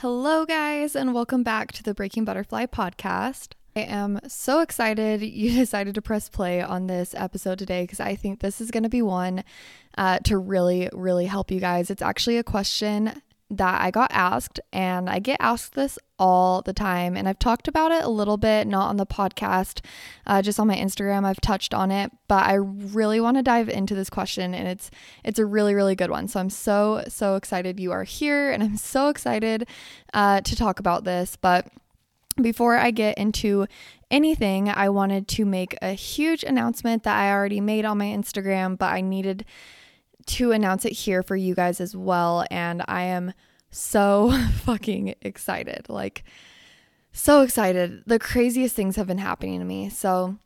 Hello, guys, and welcome back to the Breaking Butterfly podcast. I am so excited you decided to press play on this episode today because I think this is going to be one uh, to really, really help you guys. It's actually a question that I got asked, and I get asked this all the time. And I've talked about it a little bit, not on the podcast, uh, just on my Instagram. I've touched on it, but I really want to dive into this question, and it's it's a really really good one. So I'm so so excited you are here, and I'm so excited uh, to talk about this. But before I get into anything, I wanted to make a huge announcement that I already made on my Instagram, but I needed to announce it here for you guys as well. And I am so fucking excited. Like, so excited. The craziest things have been happening to me. So,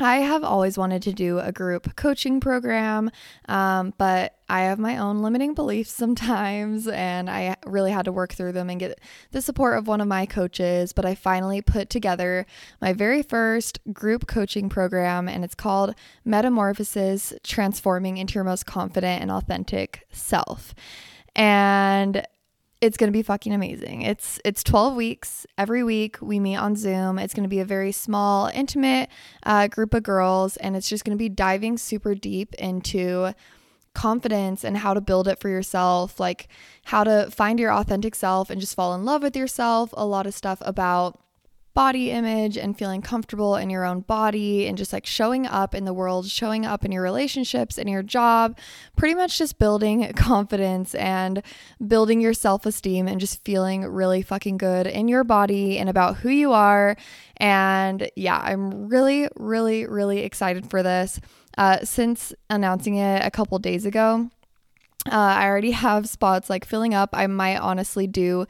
I have always wanted to do a group coaching program, um, but I have my own limiting beliefs sometimes, and I really had to work through them and get the support of one of my coaches. But I finally put together my very first group coaching program, and it's called Metamorphosis Transforming into Your Most Confident and Authentic Self. And it's going to be fucking amazing. It's it's 12 weeks. Every week we meet on Zoom. It's going to be a very small, intimate uh, group of girls, and it's just going to be diving super deep into confidence and how to build it for yourself, like how to find your authentic self and just fall in love with yourself. A lot of stuff about body image and feeling comfortable in your own body and just like showing up in the world, showing up in your relationships and your job, pretty much just building confidence and building your self esteem and just feeling really fucking good in your body and about who you are. And yeah, I'm really, really, really excited for this. Uh, since announcing it a couple days ago, uh, I already have spots like filling up. I might honestly do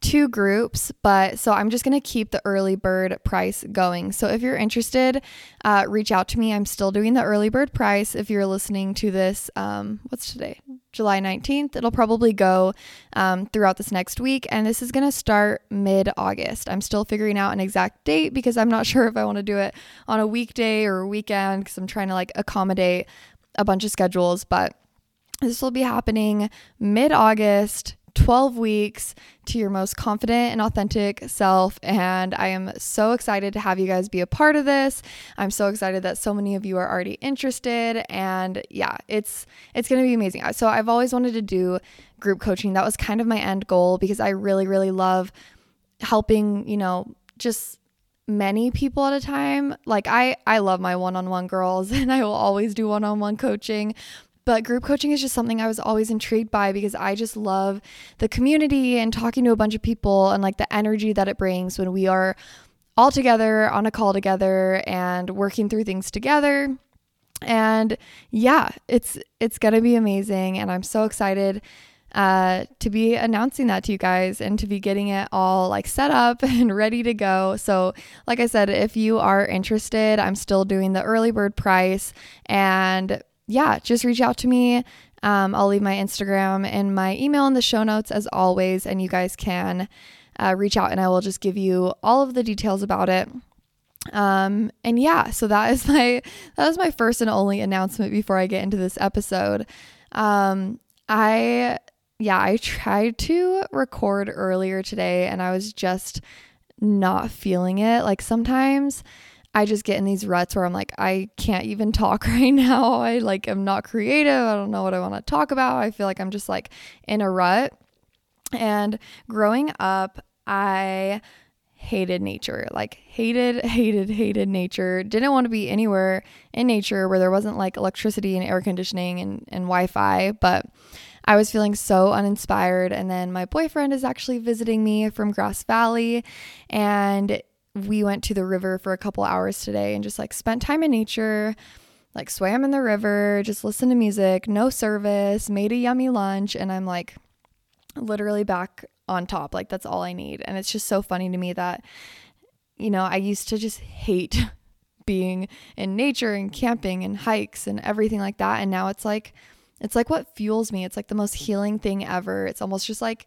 two groups, but so I'm just going to keep the early bird price going. So if you're interested, uh, reach out to me. I'm still doing the early bird price. If you're listening to this, um, what's today? July 19th. It'll probably go um, throughout this next week, and this is going to start mid August. I'm still figuring out an exact date because I'm not sure if I want to do it on a weekday or a weekend because I'm trying to like accommodate a bunch of schedules, but this will be happening mid August 12 weeks to your most confident and authentic self. And I am so excited to have you guys be a part of this. I'm so excited that so many of you are already interested. And yeah, it's it's gonna be amazing. So I've always wanted to do group coaching. That was kind of my end goal because I really, really love helping, you know, just many people at a time. Like I I love my one-on-one girls and I will always do one-on-one coaching, but group coaching is just something I was always intrigued by because I just love the community and talking to a bunch of people and like the energy that it brings when we are all together on a call together and working through things together. And yeah, it's it's going to be amazing and I'm so excited uh, to be announcing that to you guys and to be getting it all like set up and ready to go. So, like I said, if you are interested, I'm still doing the early bird price and yeah, just reach out to me. Um, I'll leave my Instagram and my email in the show notes as always, and you guys can uh, reach out and I will just give you all of the details about it. Um, and yeah, so that is my that was my first and only announcement before I get into this episode. Um, I yeah, I tried to record earlier today and I was just not feeling it. Like sometimes I just get in these ruts where I'm like, I can't even talk right now. I like am not creative. I don't know what I want to talk about. I feel like I'm just like in a rut. And growing up, I hated nature. Like hated, hated, hated nature. Didn't want to be anywhere in nature where there wasn't like electricity and air conditioning and, and Wi-Fi. But I was feeling so uninspired. And then my boyfriend is actually visiting me from Grass Valley. And we went to the river for a couple hours today and just like spent time in nature, like swam in the river, just listened to music, no service, made a yummy lunch, and I'm like literally back on top. Like that's all I need. And it's just so funny to me that you know, I used to just hate being in nature and camping and hikes and everything like that. And now it's like, it's like what fuels me. It's like the most healing thing ever. It's almost just like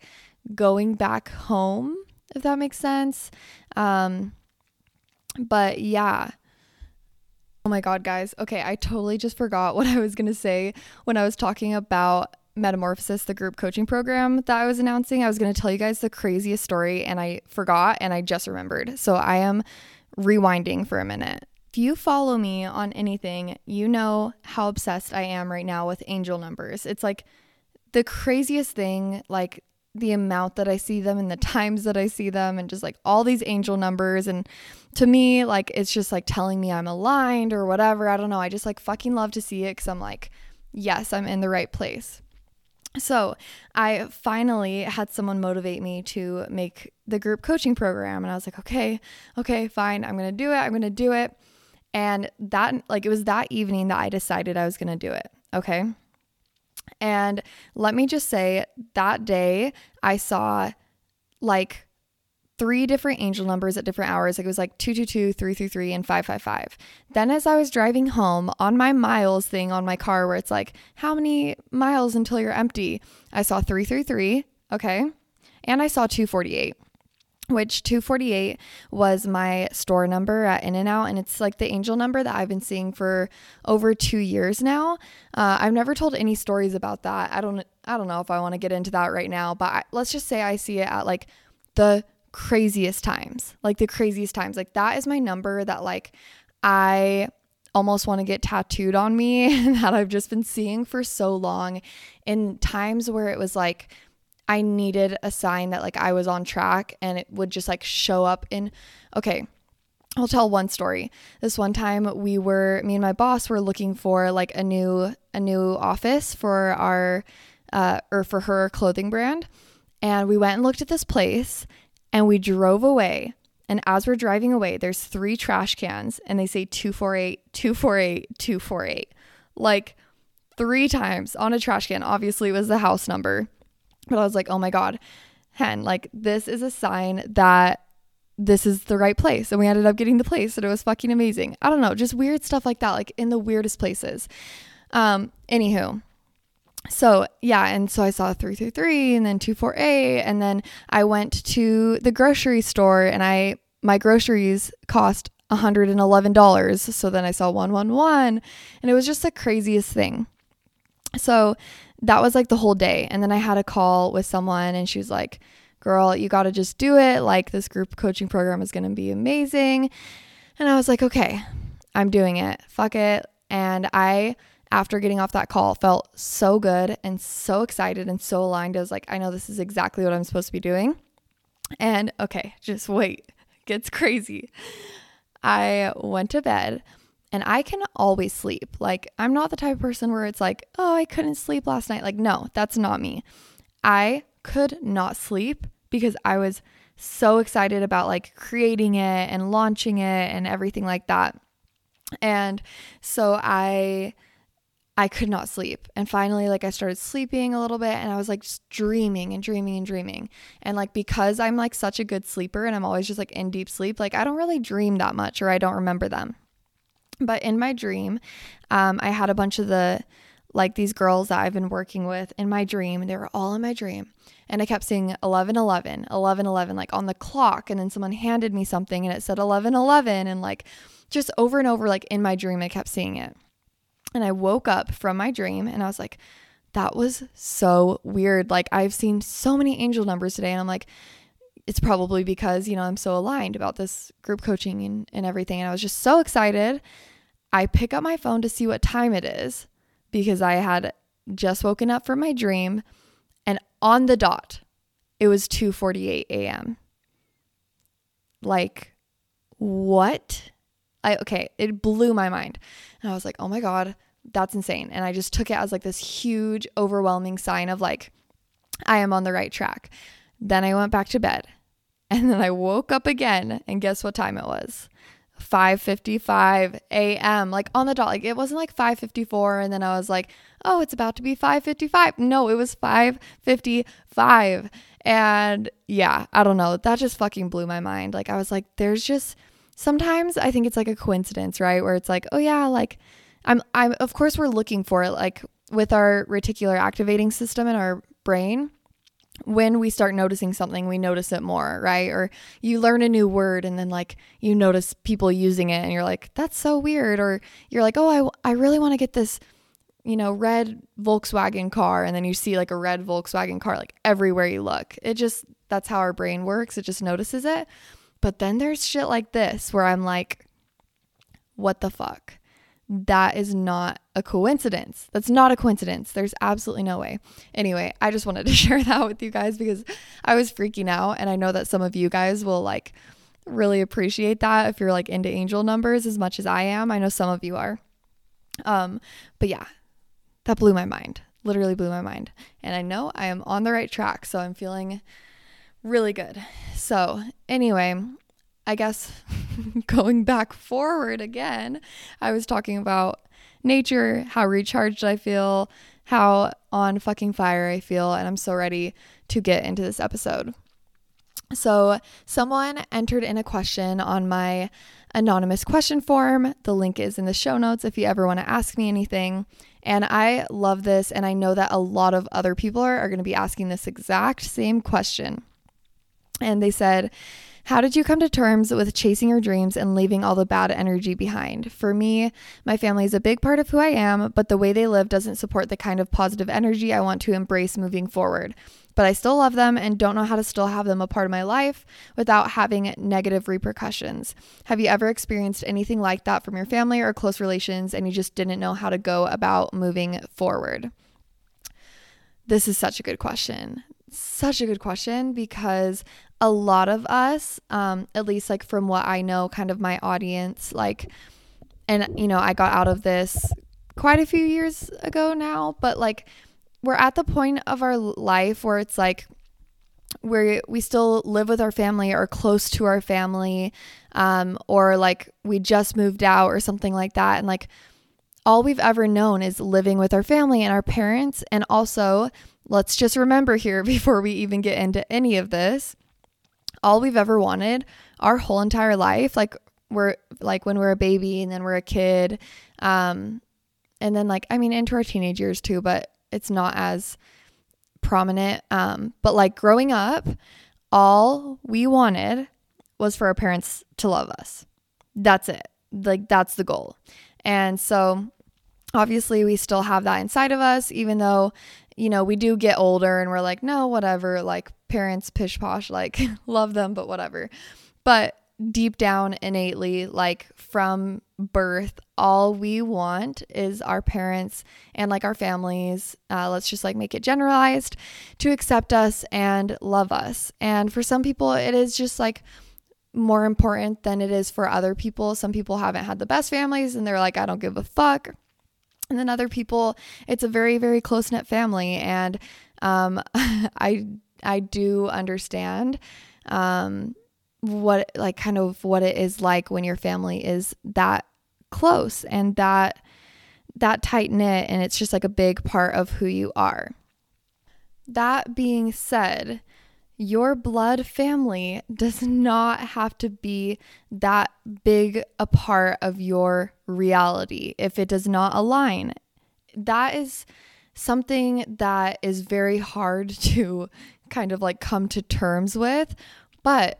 going back home, if that makes sense. Um, but yeah. Oh my God, guys. Okay, I totally just forgot what I was going to say when I was talking about Metamorphosis, the group coaching program that I was announcing. I was going to tell you guys the craziest story and I forgot and I just remembered. So I am rewinding for a minute. If you follow me on anything, you know how obsessed I am right now with angel numbers. It's like the craziest thing, like the amount that I see them and the times that I see them, and just like all these angel numbers. And to me, like it's just like telling me I'm aligned or whatever. I don't know. I just like fucking love to see it because I'm like, yes, I'm in the right place. So I finally had someone motivate me to make the group coaching program. And I was like, okay, okay, fine. I'm going to do it. I'm going to do it. And that, like, it was that evening that I decided I was going to do it. Okay. And let me just say that day I saw like three different angel numbers at different hours. Like it was like 222, 333, and 555. Then as I was driving home on my miles thing on my car where it's like, how many miles until you're empty? I saw 333. Okay. And I saw 248 which 248 was my store number at In and Out, and it's like the angel number that I've been seeing for over two years now. Uh, I've never told any stories about that. I don't, I don't know if I want to get into that right now, but I, let's just say I see it at like the craziest times, like the craziest times. Like that is my number that like I almost want to get tattooed on me that I've just been seeing for so long in times where it was like I needed a sign that like I was on track and it would just like show up in okay. I'll tell one story. This one time we were me and my boss were looking for like a new a new office for our uh or for her clothing brand and we went and looked at this place and we drove away and as we're driving away there's three trash cans and they say 248 248 248 like three times on a trash can obviously it was the house number but I was like, oh my God, Hen, like this is a sign that this is the right place. And we ended up getting the place and it was fucking amazing. I don't know, just weird stuff like that, like in the weirdest places. Um, anywho. So yeah, and so I saw 333 and then 24A and then I went to the grocery store and I my groceries cost $111. So then I saw 111 and it was just the craziest thing. So that was like the whole day. And then I had a call with someone and she was like, girl, you got to just do it. Like this group coaching program is going to be amazing. And I was like, okay, I'm doing it. Fuck it. And I, after getting off that call, felt so good and so excited and so aligned. I was like, I know this is exactly what I'm supposed to be doing. And okay, just wait. It gets crazy. I went to bed and I can always sleep. Like, I'm not the type of person where it's like, oh, I couldn't sleep last night. Like, no, that's not me. I could not sleep because I was so excited about like creating it and launching it and everything like that. And so I I could not sleep. And finally like I started sleeping a little bit and I was like just dreaming and dreaming and dreaming. And like because I'm like such a good sleeper and I'm always just like in deep sleep, like I don't really dream that much or I don't remember them. But in my dream, um, I had a bunch of the like these girls that I've been working with in my dream. They were all in my dream. And I kept seeing 11 11, 11 11, like on the clock. And then someone handed me something and it said 11 11. And like just over and over, like in my dream, I kept seeing it. And I woke up from my dream and I was like, that was so weird. Like I've seen so many angel numbers today. And I'm like, it's probably because, you know, I'm so aligned about this group coaching and, and everything. And I was just so excited. I pick up my phone to see what time it is because I had just woken up from my dream and on the dot, it was 2:48 a.m. Like what? I okay, it blew my mind. And I was like, "Oh my god, that's insane." And I just took it as like this huge overwhelming sign of like I am on the right track. Then I went back to bed. And then I woke up again and guess what time it was? 5:55 a.m. like on the dot. Like it wasn't like 5:54 and then I was like, "Oh, it's about to be 5:55." No, it was 5:55. And yeah, I don't know. That just fucking blew my mind. Like, I was like, there's just sometimes I think it's like a coincidence, right? Where it's like, oh yeah, like I'm, I'm, of course, we're looking for it, like with our reticular activating system in our brain when we start noticing something, we notice it more, right? Or you learn a new word and then like you notice people using it and you're like, that's so weird. Or you're like, oh, I, I really want to get this, you know, red Volkswagen car. And then you see like a red Volkswagen car like everywhere you look. It just, that's how our brain works. It just notices it. But then there's shit like this where I'm like, what the fuck? That is not a coincidence. That's not a coincidence. There's absolutely no way. Anyway, I just wanted to share that with you guys because I was freaking out. And I know that some of you guys will like really appreciate that if you're like into angel numbers as much as I am. I know some of you are. Um, but yeah, that blew my mind. Literally blew my mind. And I know I am on the right track. So I'm feeling really good. So, anyway, I guess going back forward again, I was talking about nature, how recharged I feel, how on fucking fire I feel, and I'm so ready to get into this episode. So, someone entered in a question on my anonymous question form. The link is in the show notes if you ever want to ask me anything. And I love this, and I know that a lot of other people are, are going to be asking this exact same question. And they said, how did you come to terms with chasing your dreams and leaving all the bad energy behind? For me, my family is a big part of who I am, but the way they live doesn't support the kind of positive energy I want to embrace moving forward. But I still love them and don't know how to still have them a part of my life without having negative repercussions. Have you ever experienced anything like that from your family or close relations and you just didn't know how to go about moving forward? This is such a good question such a good question because a lot of us, um, at least like from what I know, kind of my audience, like, and you know, I got out of this quite a few years ago now, but like, we're at the point of our life where it's like, where we still live with our family or close to our family, um, or like we just moved out or something like that. And like, all we've ever known is living with our family and our parents. And also, let's just remember here before we even get into any of this all we've ever wanted our whole entire life like we're like when we're a baby and then we're a kid um and then like i mean into our teenage years too but it's not as prominent um but like growing up all we wanted was for our parents to love us. That's it. Like that's the goal. And so obviously we still have that inside of us even though you know we do get older and we're like no whatever like parents pish posh like love them but whatever. But deep down innately like from birth all we want is our parents and like our families uh, let's just like make it generalized to accept us and love us. And for some people it is just like more important than it is for other people. Some people haven't had the best families and they're like i don't give a fuck and then other people it's a very very close knit family. And um, i i do understand um, what like kind of what it is like when your family is that close and that that tight knit and it's just like a big part of who you are. That being said your blood family does not have to be that big a part of your reality if it does not align. That is something that is very hard to kind of like come to terms with. But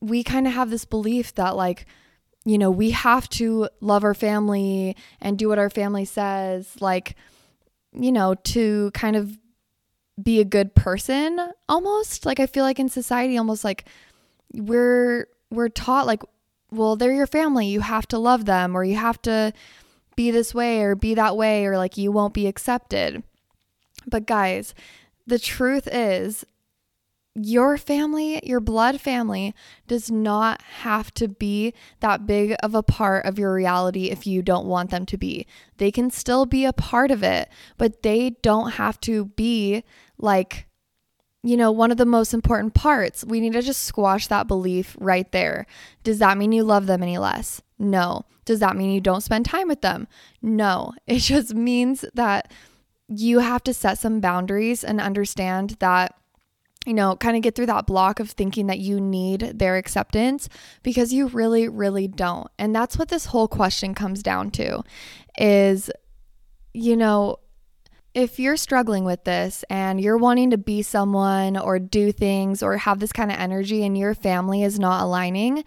we kind of have this belief that, like, you know, we have to love our family and do what our family says, like, you know, to kind of be a good person almost like i feel like in society almost like we're we're taught like well they're your family you have to love them or you have to be this way or be that way or like you won't be accepted but guys the truth is your family, your blood family, does not have to be that big of a part of your reality if you don't want them to be. They can still be a part of it, but they don't have to be like, you know, one of the most important parts. We need to just squash that belief right there. Does that mean you love them any less? No. Does that mean you don't spend time with them? No. It just means that you have to set some boundaries and understand that you know, kind of get through that block of thinking that you need their acceptance because you really, really don't. And that's what this whole question comes down to is, you know, if you're struggling with this and you're wanting to be someone or do things or have this kind of energy and your family is not aligning,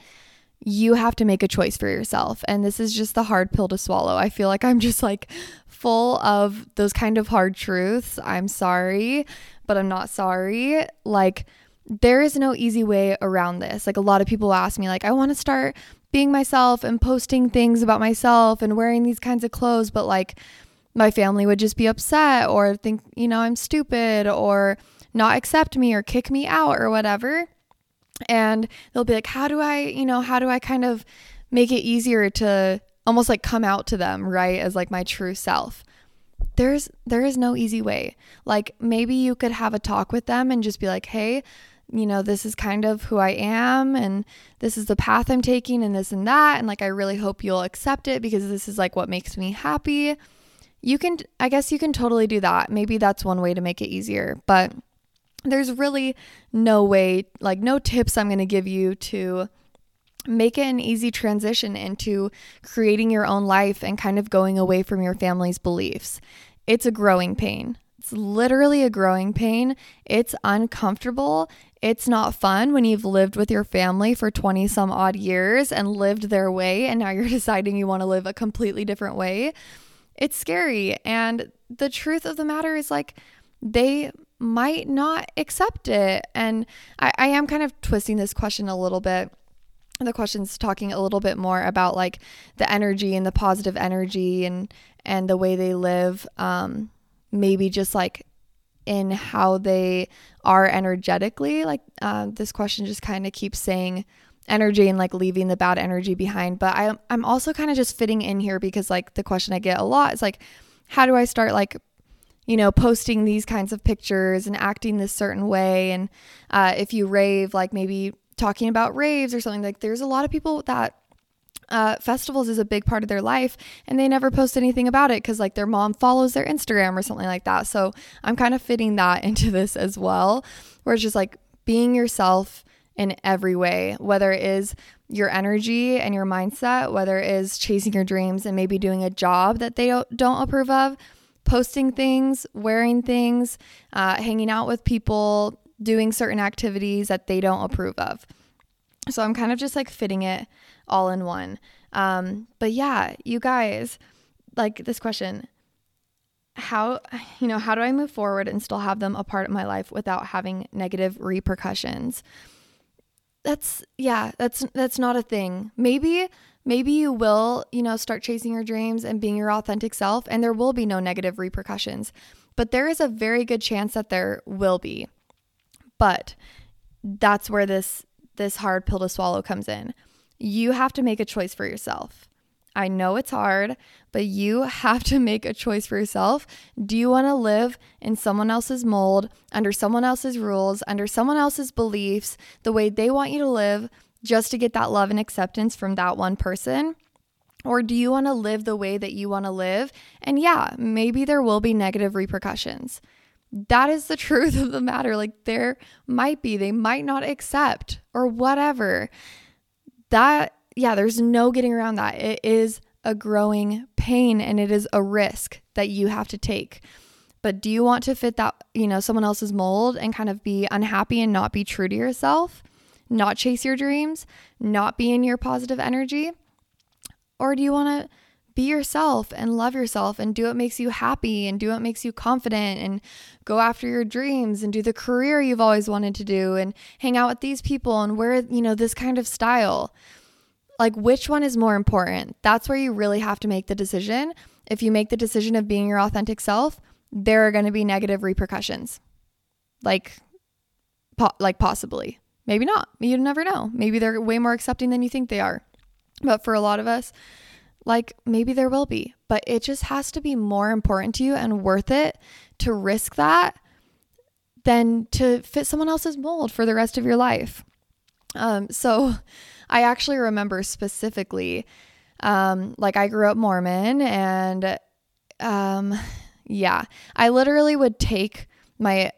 you have to make a choice for yourself. And this is just the hard pill to swallow. I feel like I'm just like full of those kind of hard truths. I'm sorry, but I'm not sorry. Like, there is no easy way around this. Like, a lot of people ask me, like, I want to start being myself and posting things about myself and wearing these kinds of clothes, but like, my family would just be upset or think, you know, I'm stupid or not accept me or kick me out or whatever. And they'll be like, how do I, you know, how do I kind of make it easier to almost like come out to them, right? As like my true self. There's there is no easy way. Like maybe you could have a talk with them and just be like, "Hey, you know, this is kind of who I am and this is the path I'm taking and this and that and like I really hope you'll accept it because this is like what makes me happy." You can I guess you can totally do that. Maybe that's one way to make it easier, but there's really no way, like no tips I'm going to give you to make it an easy transition into creating your own life and kind of going away from your family's beliefs. It's a growing pain. It's literally a growing pain. It's uncomfortable. It's not fun when you've lived with your family for 20 some odd years and lived their way, and now you're deciding you want to live a completely different way. It's scary. And the truth of the matter is, like, they might not accept it. And I, I am kind of twisting this question a little bit the questions talking a little bit more about like the energy and the positive energy and and the way they live um maybe just like in how they are energetically like uh, this question just kind of keeps saying energy and like leaving the bad energy behind but I, i'm also kind of just fitting in here because like the question i get a lot is like how do i start like you know, posting these kinds of pictures and acting this certain way. And uh, if you rave, like maybe talking about raves or something, like there's a lot of people that uh, festivals is a big part of their life and they never post anything about it because like their mom follows their Instagram or something like that. So I'm kind of fitting that into this as well, where it's just like being yourself in every way, whether it is your energy and your mindset, whether it is chasing your dreams and maybe doing a job that they don't, don't approve of posting things, wearing things, uh, hanging out with people, doing certain activities that they don't approve of. So I'm kind of just like fitting it all in one. Um, but yeah, you guys, like this question how you know how do i move forward and still have them a part of my life without having negative repercussions that's yeah that's that's not a thing maybe maybe you will, you know, start chasing your dreams and being your authentic self, and there will be no negative repercussions. But there is a very good chance that there will be. But that's where this this hard pill to swallow comes in. You have to make a choice for yourself. I know it's hard, but you have to make a choice for yourself. Do you want to live in someone else's mold, under someone else's rules, under someone else's beliefs, the way they want you to live, just to get that love and acceptance from that one person? Or do you want to live the way that you want to live? And yeah, maybe there will be negative repercussions. That is the truth of the matter. Like, there might be, they might not accept or whatever. That, yeah, there's no getting around that. It is a growing pain and it is a risk that you have to take. But do you want to fit that, you know, someone else's mold and kind of be unhappy and not be true to yourself? not chase your dreams, not be in your positive energy? Or do you want to be yourself and love yourself and do what makes you happy and do what makes you confident and go after your dreams and do the career you've always wanted to do and hang out with these people and wear, you know, this kind of style? Like, which one is more important? That's where you really have to make the decision. If you make the decision of being your authentic self, there are going to be negative repercussions. Like, po- like possibly. Maybe not. You never know. Maybe they're way more accepting than you think they are. But for a lot of us, like maybe there will be, but it just has to be more important to you and worth it to risk that than to fit someone else's mold for the rest of your life. Um, so I actually remember specifically, um, like I grew up Mormon and, um, yeah, I literally would take my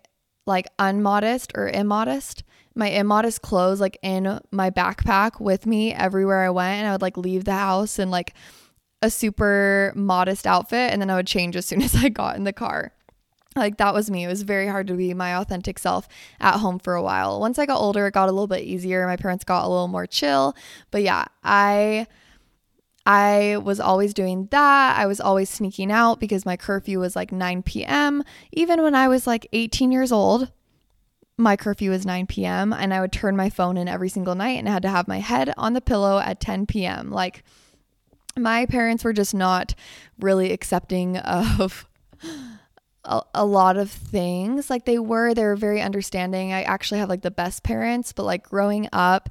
like unmodest or immodest my immodest clothes like in my backpack with me everywhere I went and I would like leave the house in like a super modest outfit and then I would change as soon as I got in the car. Like that was me. It was very hard to be my authentic self at home for a while. Once I got older, it got a little bit easier. My parents got a little more chill. But yeah, I I was always doing that. I was always sneaking out because my curfew was like 9 p.m. Even when I was like 18 years old, my curfew was 9 p.m. and I would turn my phone in every single night and I had to have my head on the pillow at 10 p.m. Like my parents were just not really accepting of a, a lot of things. Like they were, they were very understanding. I actually have like the best parents, but like growing up,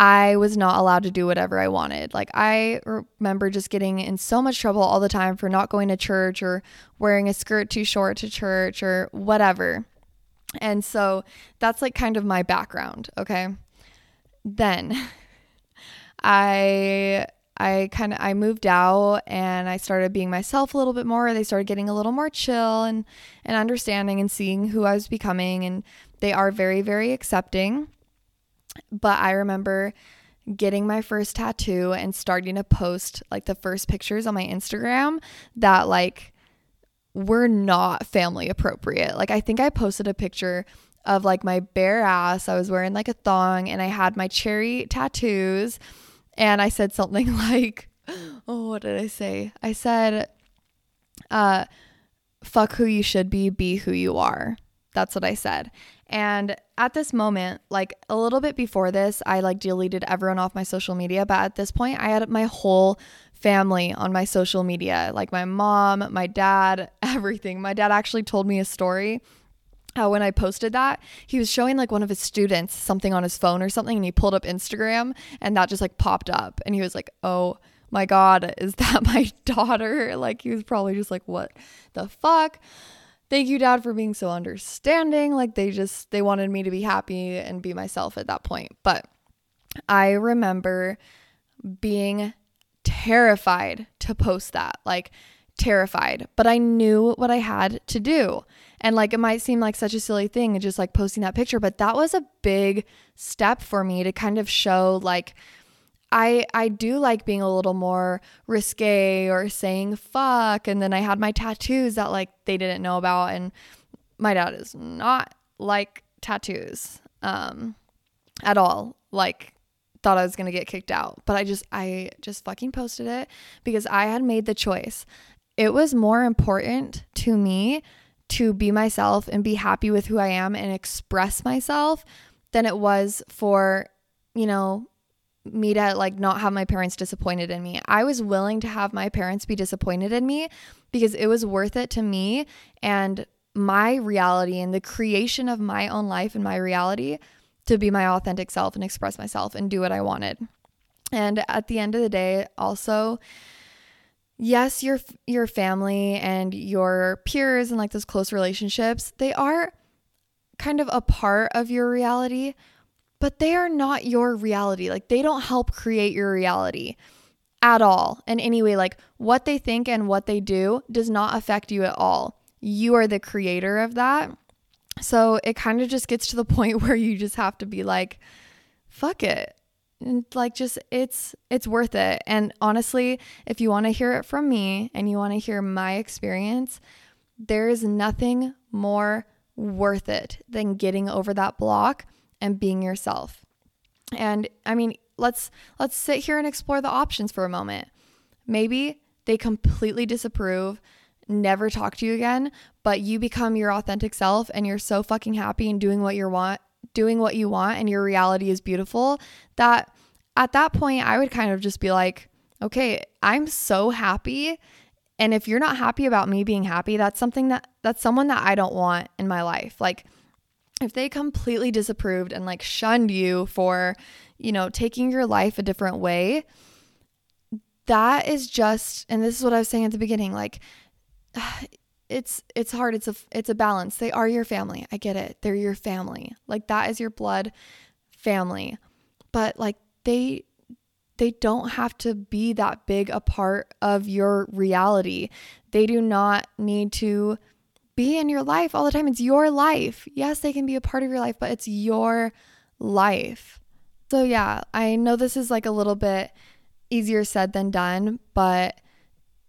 I was not allowed to do whatever I wanted. Like, I remember just getting in so much trouble all the time for not going to church or wearing a skirt too short to church or whatever. And so that's like kind of my background. Okay. Then I. I kind of I moved out and I started being myself a little bit more. They started getting a little more chill and and understanding and seeing who I was becoming and they are very very accepting. But I remember getting my first tattoo and starting to post like the first pictures on my Instagram that like were not family appropriate. Like I think I posted a picture of like my bare ass. I was wearing like a thong and I had my cherry tattoos and I said something like oh what did I say? I said uh fuck who you should be, be who you are. That's what I said. And at this moment, like a little bit before this, I like deleted everyone off my social media. But at this point, I had my whole family on my social media like my mom, my dad, everything. My dad actually told me a story how when I posted that, he was showing like one of his students something on his phone or something, and he pulled up Instagram and that just like popped up. And he was like, oh, my God, is that my daughter? Like, he was probably just like, what the fuck? thank you dad for being so understanding like they just they wanted me to be happy and be myself at that point but i remember being terrified to post that like terrified but i knew what i had to do. And like it might seem like such a silly thing just like posting that picture but that was a big step for me to kind of show like I I do like being a little more risque or saying fuck and then I had my tattoos that like they didn't know about and my dad is not like tattoos um at all. Like thought I was going to get kicked out but I just I just fucking posted it because I had made the choice it was more important to me to be myself and be happy with who I am and express myself than it was for you know me to like not have my parents disappointed in me. I was willing to have my parents be disappointed in me because it was worth it to me and my reality and the creation of my own life and my reality to be my authentic self and express myself and do what I wanted. And at the end of the day, also yes, your your family and your peers and like those close relationships, they are kind of a part of your reality, but they are not your reality. Like they don't help create your reality at all. And anyway, like what they think and what they do does not affect you at all. You are the creator of that. So it kind of just gets to the point where you just have to be like, fuck it. And like just it's it's worth it. And honestly, if you want to hear it from me and you want to hear my experience, there is nothing more worth it than getting over that block and being yourself. And I mean, let's let's sit here and explore the options for a moment. Maybe they completely disapprove, never talk to you again, but you become your authentic self and you're so fucking happy and doing what you want, doing what you want and your reality is beautiful that at that point I would kind of just be like, "Okay, I'm so happy." And if you're not happy about me being happy, that's something that that's someone that I don't want in my life. Like if they completely disapproved and like shunned you for, you know, taking your life a different way, that is just and this is what I was saying at the beginning, like it's it's hard. It's a it's a balance. They are your family. I get it. They're your family. Like that is your blood family. But like they they don't have to be that big a part of your reality. They do not need to be in your life all the time. It's your life. Yes, they can be a part of your life, but it's your life. So, yeah, I know this is like a little bit easier said than done, but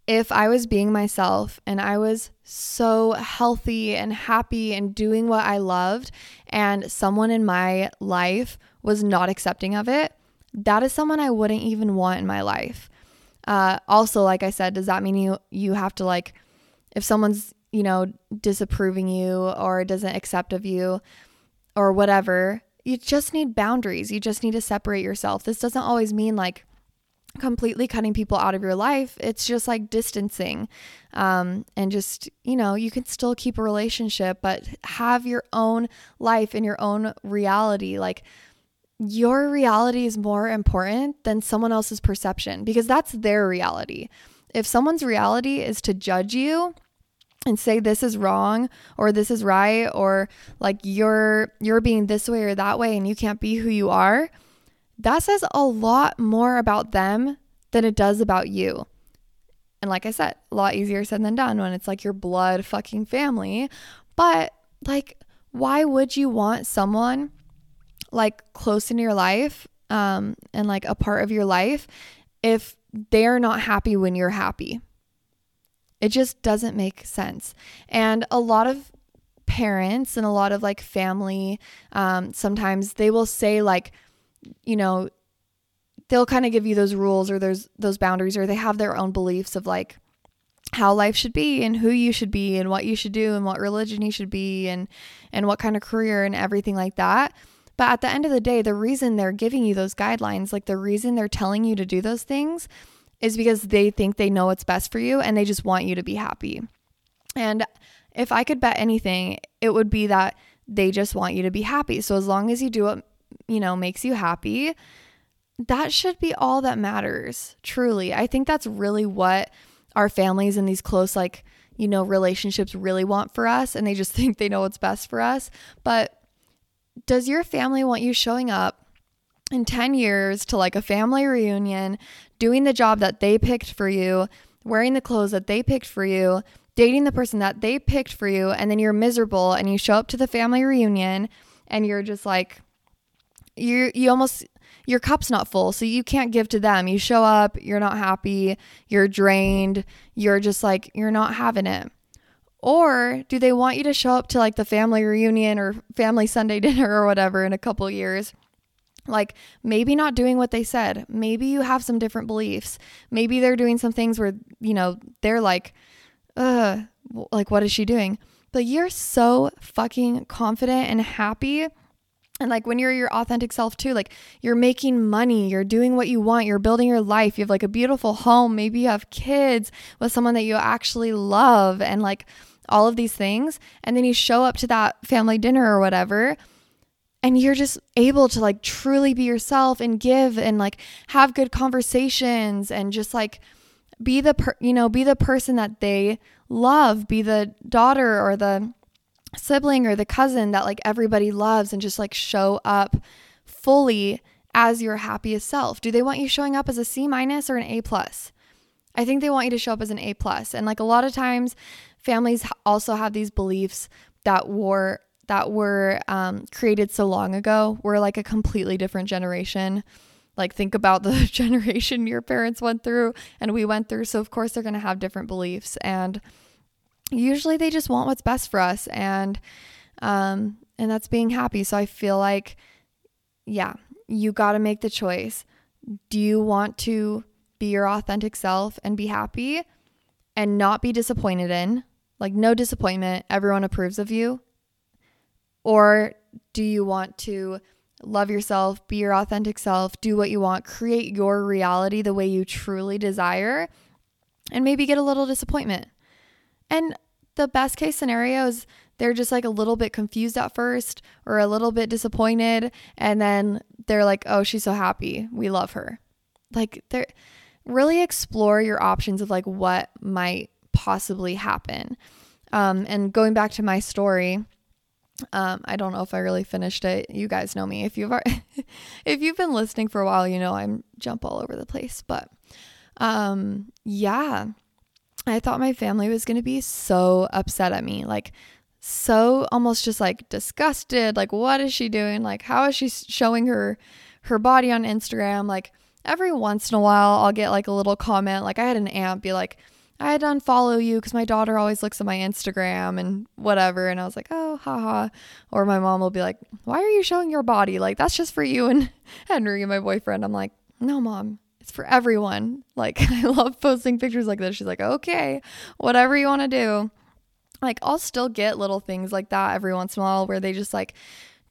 if I was being myself and I was so healthy and happy and doing what I loved, and someone in my life was not accepting of it, that is someone I wouldn't even want in my life. Uh, also, like I said, does that mean you you have to like, if someone's you know disapproving you or doesn't accept of you, or whatever, you just need boundaries. You just need to separate yourself. This doesn't always mean like completely cutting people out of your life. It's just like distancing. Um, and just, you know, you can still keep a relationship, but have your own life and your own reality. Like, your reality is more important than someone else's perception because that's their reality. If someone's reality is to judge you, and say this is wrong or this is right or like you're you're being this way or that way and you can't be who you are that says a lot more about them than it does about you. And like I said, a lot easier said than done when it's like your blood fucking family. But like, why would you want someone like close in your life um, and like a part of your life if they're not happy when you're happy? It just doesn't make sense. And a lot of parents and a lot of like family, um, sometimes they will say, like, you know, they'll kind of give you those rules or those those boundaries or they have their own beliefs of like how life should be and who you should be and what you should do and what religion you should be and and what kind of career and everything like that. But at the end of the day, the reason they're giving you those guidelines, like the reason they're telling you to do those things is because they think they know what's best for you and they just want you to be happy. And if I could bet anything, it would be that they just want you to be happy. So as long as you do what you know, makes you happy, that should be all that matters, truly. I think that's really what our families and these close, like, you know, relationships really want for us. And they just think they know what's best for us. But does your family want you showing up in 10 years to like a family reunion, doing the job that they picked for you, wearing the clothes that they picked for you, dating the person that they picked for you, and then you're miserable and you show up to the family reunion and you're just like, you you almost your cup's not full, so you can't give to them. You show up, you're not happy, you're drained, you're just like you're not having it. Or do they want you to show up to like the family reunion or family Sunday dinner or whatever in a couple years? Like maybe not doing what they said. Maybe you have some different beliefs. Maybe they're doing some things where, you know, they're like, uh, like what is she doing? But you're so fucking confident and happy and like when you're your authentic self too, like you're making money, you're doing what you want, you're building your life, you have like a beautiful home, maybe you have kids with someone that you actually love, and like all of these things. And then you show up to that family dinner or whatever, and you're just able to like truly be yourself and give and like have good conversations and just like be the per- you know be the person that they love be the daughter or the sibling or the cousin that like everybody loves and just like show up fully as your happiest self? Do they want you showing up as a C minus or an A plus? I think they want you to show up as an A. And like a lot of times, families also have these beliefs that were that were um, created so long ago. We're like a completely different generation. Like think about the generation your parents went through and we went through. So of course they're gonna have different beliefs and usually they just want what's best for us and um and that's being happy so i feel like yeah you got to make the choice do you want to be your authentic self and be happy and not be disappointed in like no disappointment everyone approves of you or do you want to love yourself be your authentic self do what you want create your reality the way you truly desire and maybe get a little disappointment and the best case scenario is they're just like a little bit confused at first or a little bit disappointed. And then they're like, oh, she's so happy. We love her. Like, they're really explore your options of like what might possibly happen. Um, and going back to my story, um, I don't know if I really finished it. You guys know me. If you've if you've been listening for a while, you know I'm jump all over the place. But um, yeah, I thought my family was to be so upset at me. Like, so almost just like disgusted. Like, what is she doing? Like, how is she showing her her body on Instagram? Like, every once in a while, I'll get like a little comment. Like, I had an aunt be like, I had to unfollow you because my daughter always looks at my Instagram and whatever. And I was like, oh, haha. Or my mom will be like, why are you showing your body? Like, that's just for you and Henry, and my boyfriend. I'm like, no, mom, it's for everyone. Like, I love posting pictures like this. She's like, okay, whatever you want to do. Like, I'll still get little things like that every once in a while where they just like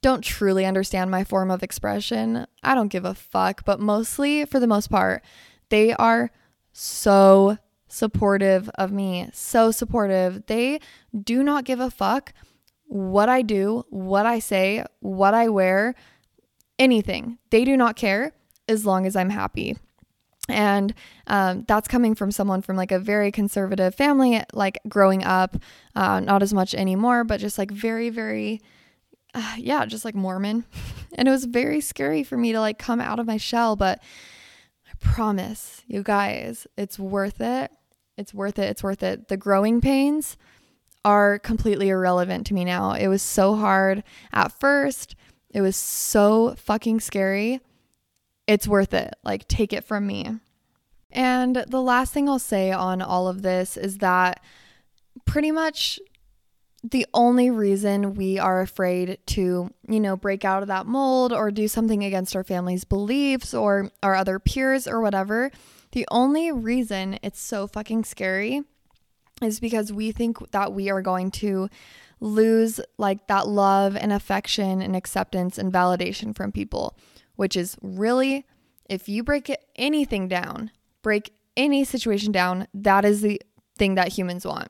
don't truly understand my form of expression. I don't give a fuck. But mostly, for the most part, they are so supportive of me. So supportive. They do not give a fuck what I do, what I say, what I wear, anything. They do not care as long as I'm happy. And um, that's coming from someone from like a very conservative family, like growing up, uh, not as much anymore, but just like very, very, uh, yeah, just like Mormon. and it was very scary for me to like come out of my shell. But I promise you guys, it's worth it. It's worth it. It's worth it. The growing pains are completely irrelevant to me now. It was so hard at first, it was so fucking scary it's worth it. Like, take it from me. And the last thing I'll say on all of this is that pretty much the only reason we are afraid to, you know, break out of that mold or do something against our family's beliefs or our other peers or whatever, the only reason it's so fucking scary is because we think that we are going to lose like that love and affection and acceptance and validation from people which is really if you break anything down, break any situation down, that is the thing that humans want.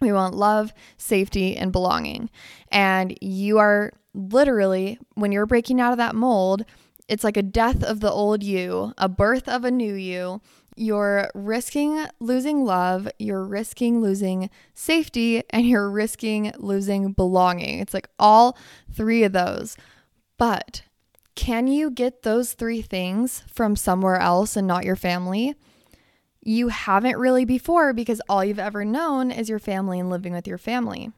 We want love, safety, and belonging. And you are literally, when you're breaking out of that mold, it's like a death of the old you, a birth of a new you. You're risking losing love, you're risking losing safety, and you're risking losing belonging. It's like all three of those. But can you get those three things from somewhere else and not your family? You haven't really before because all you've ever known is your family and living with your family.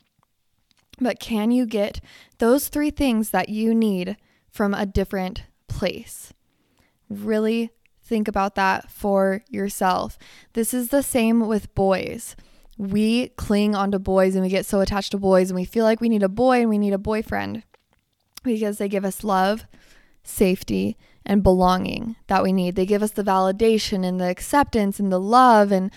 But can you get those three things that you need from a different place? Really think about that for yourself. This is the same with boys. We cling onto boys and we get so attached to boys and we feel like we need a boy and we need a boyfriend because they give us love, safety, and belonging that we need. They give us the validation and the acceptance and the love and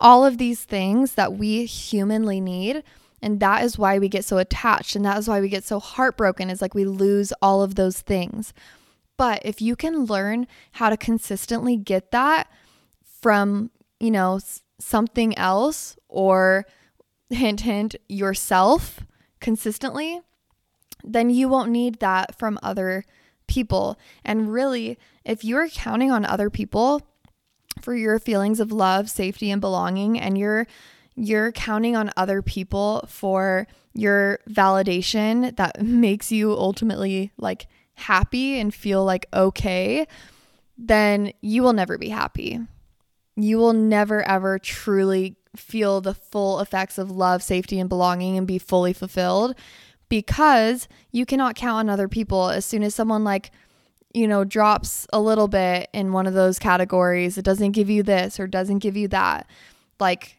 all of these things that we humanly need. And that is why we get so attached. And that is why we get so heartbroken, is like we lose all of those things. But if you can learn how to consistently get that from, you know, something else or hint, hint, yourself consistently, then you won't need that from other people. And really, if you're counting on other people for your feelings of love, safety, and belonging, and you're you're counting on other people for your validation that makes you ultimately like happy and feel like okay, then you will never be happy. You will never ever truly feel the full effects of love, safety, and belonging and be fully fulfilled because you cannot count on other people as soon as someone like you know drops a little bit in one of those categories it doesn't give you this or doesn't give you that like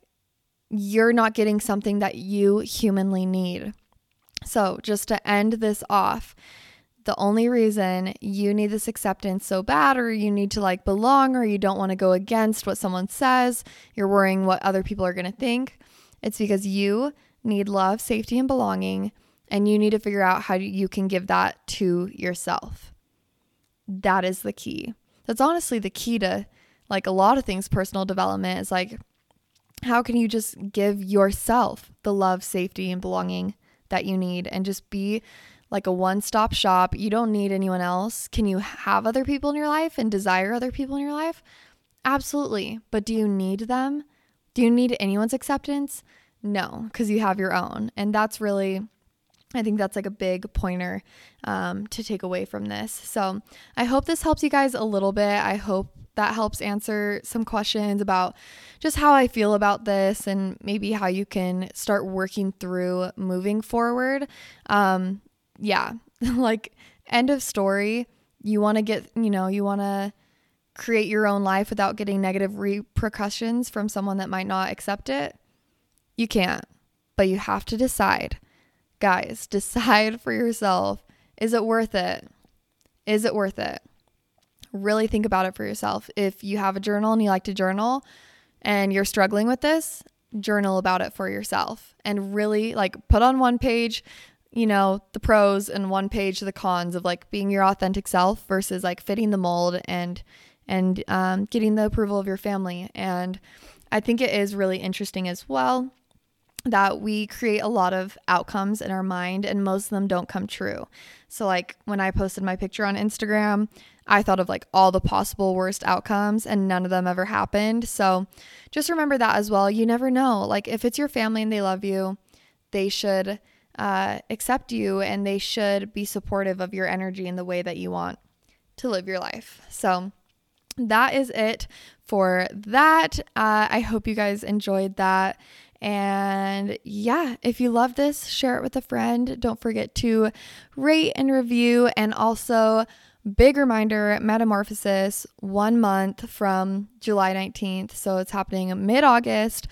you're not getting something that you humanly need so just to end this off the only reason you need this acceptance so bad or you need to like belong or you don't want to go against what someone says you're worrying what other people are going to think it's because you need love safety and belonging and you need to figure out how you can give that to yourself. That is the key. That's honestly the key to like a lot of things personal development is like how can you just give yourself the love, safety and belonging that you need and just be like a one-stop shop. You don't need anyone else. Can you have other people in your life and desire other people in your life? Absolutely. But do you need them? Do you need anyone's acceptance? No, because you have your own. And that's really I think that's like a big pointer um, to take away from this. So I hope this helps you guys a little bit. I hope that helps answer some questions about just how I feel about this and maybe how you can start working through moving forward. Um, yeah, like end of story. You want to get, you know, you want to create your own life without getting negative repercussions from someone that might not accept it. You can't, but you have to decide. Guys, decide for yourself is it worth it? Is it worth it? really think about it for yourself. If you have a journal and you like to journal and you're struggling with this, journal about it for yourself and really like put on one page, you know, the pros and one page the cons of like being your authentic self versus like fitting the mold and and um, getting the approval of your family. And I think it is really interesting as well that we create a lot of outcomes in our mind and most of them don't come true. So like when I posted my picture on Instagram, I thought of like all the possible worst outcomes and none of them ever happened. So just remember that as well. You never know. Like if it's your family and they love you, they should uh, accept you and they should be supportive of your energy in the way that you want to live your life. So that is it for that. Uh, I hope you guys enjoyed that. And yeah, if you love this, share it with a friend. Don't forget to rate and review and also Big reminder Metamorphosis, one month from July 19th. So it's happening mid August.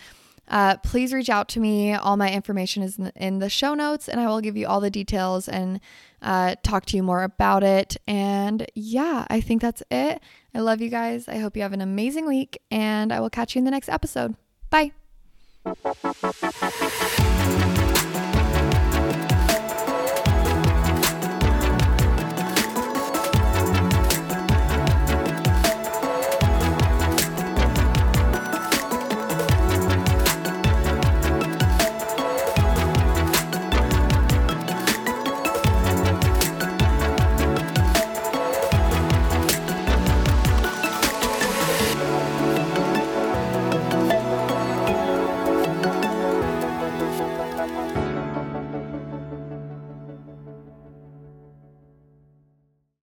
Uh, please reach out to me. All my information is in the show notes, and I will give you all the details and uh, talk to you more about it. And yeah, I think that's it. I love you guys. I hope you have an amazing week, and I will catch you in the next episode. Bye. Bye.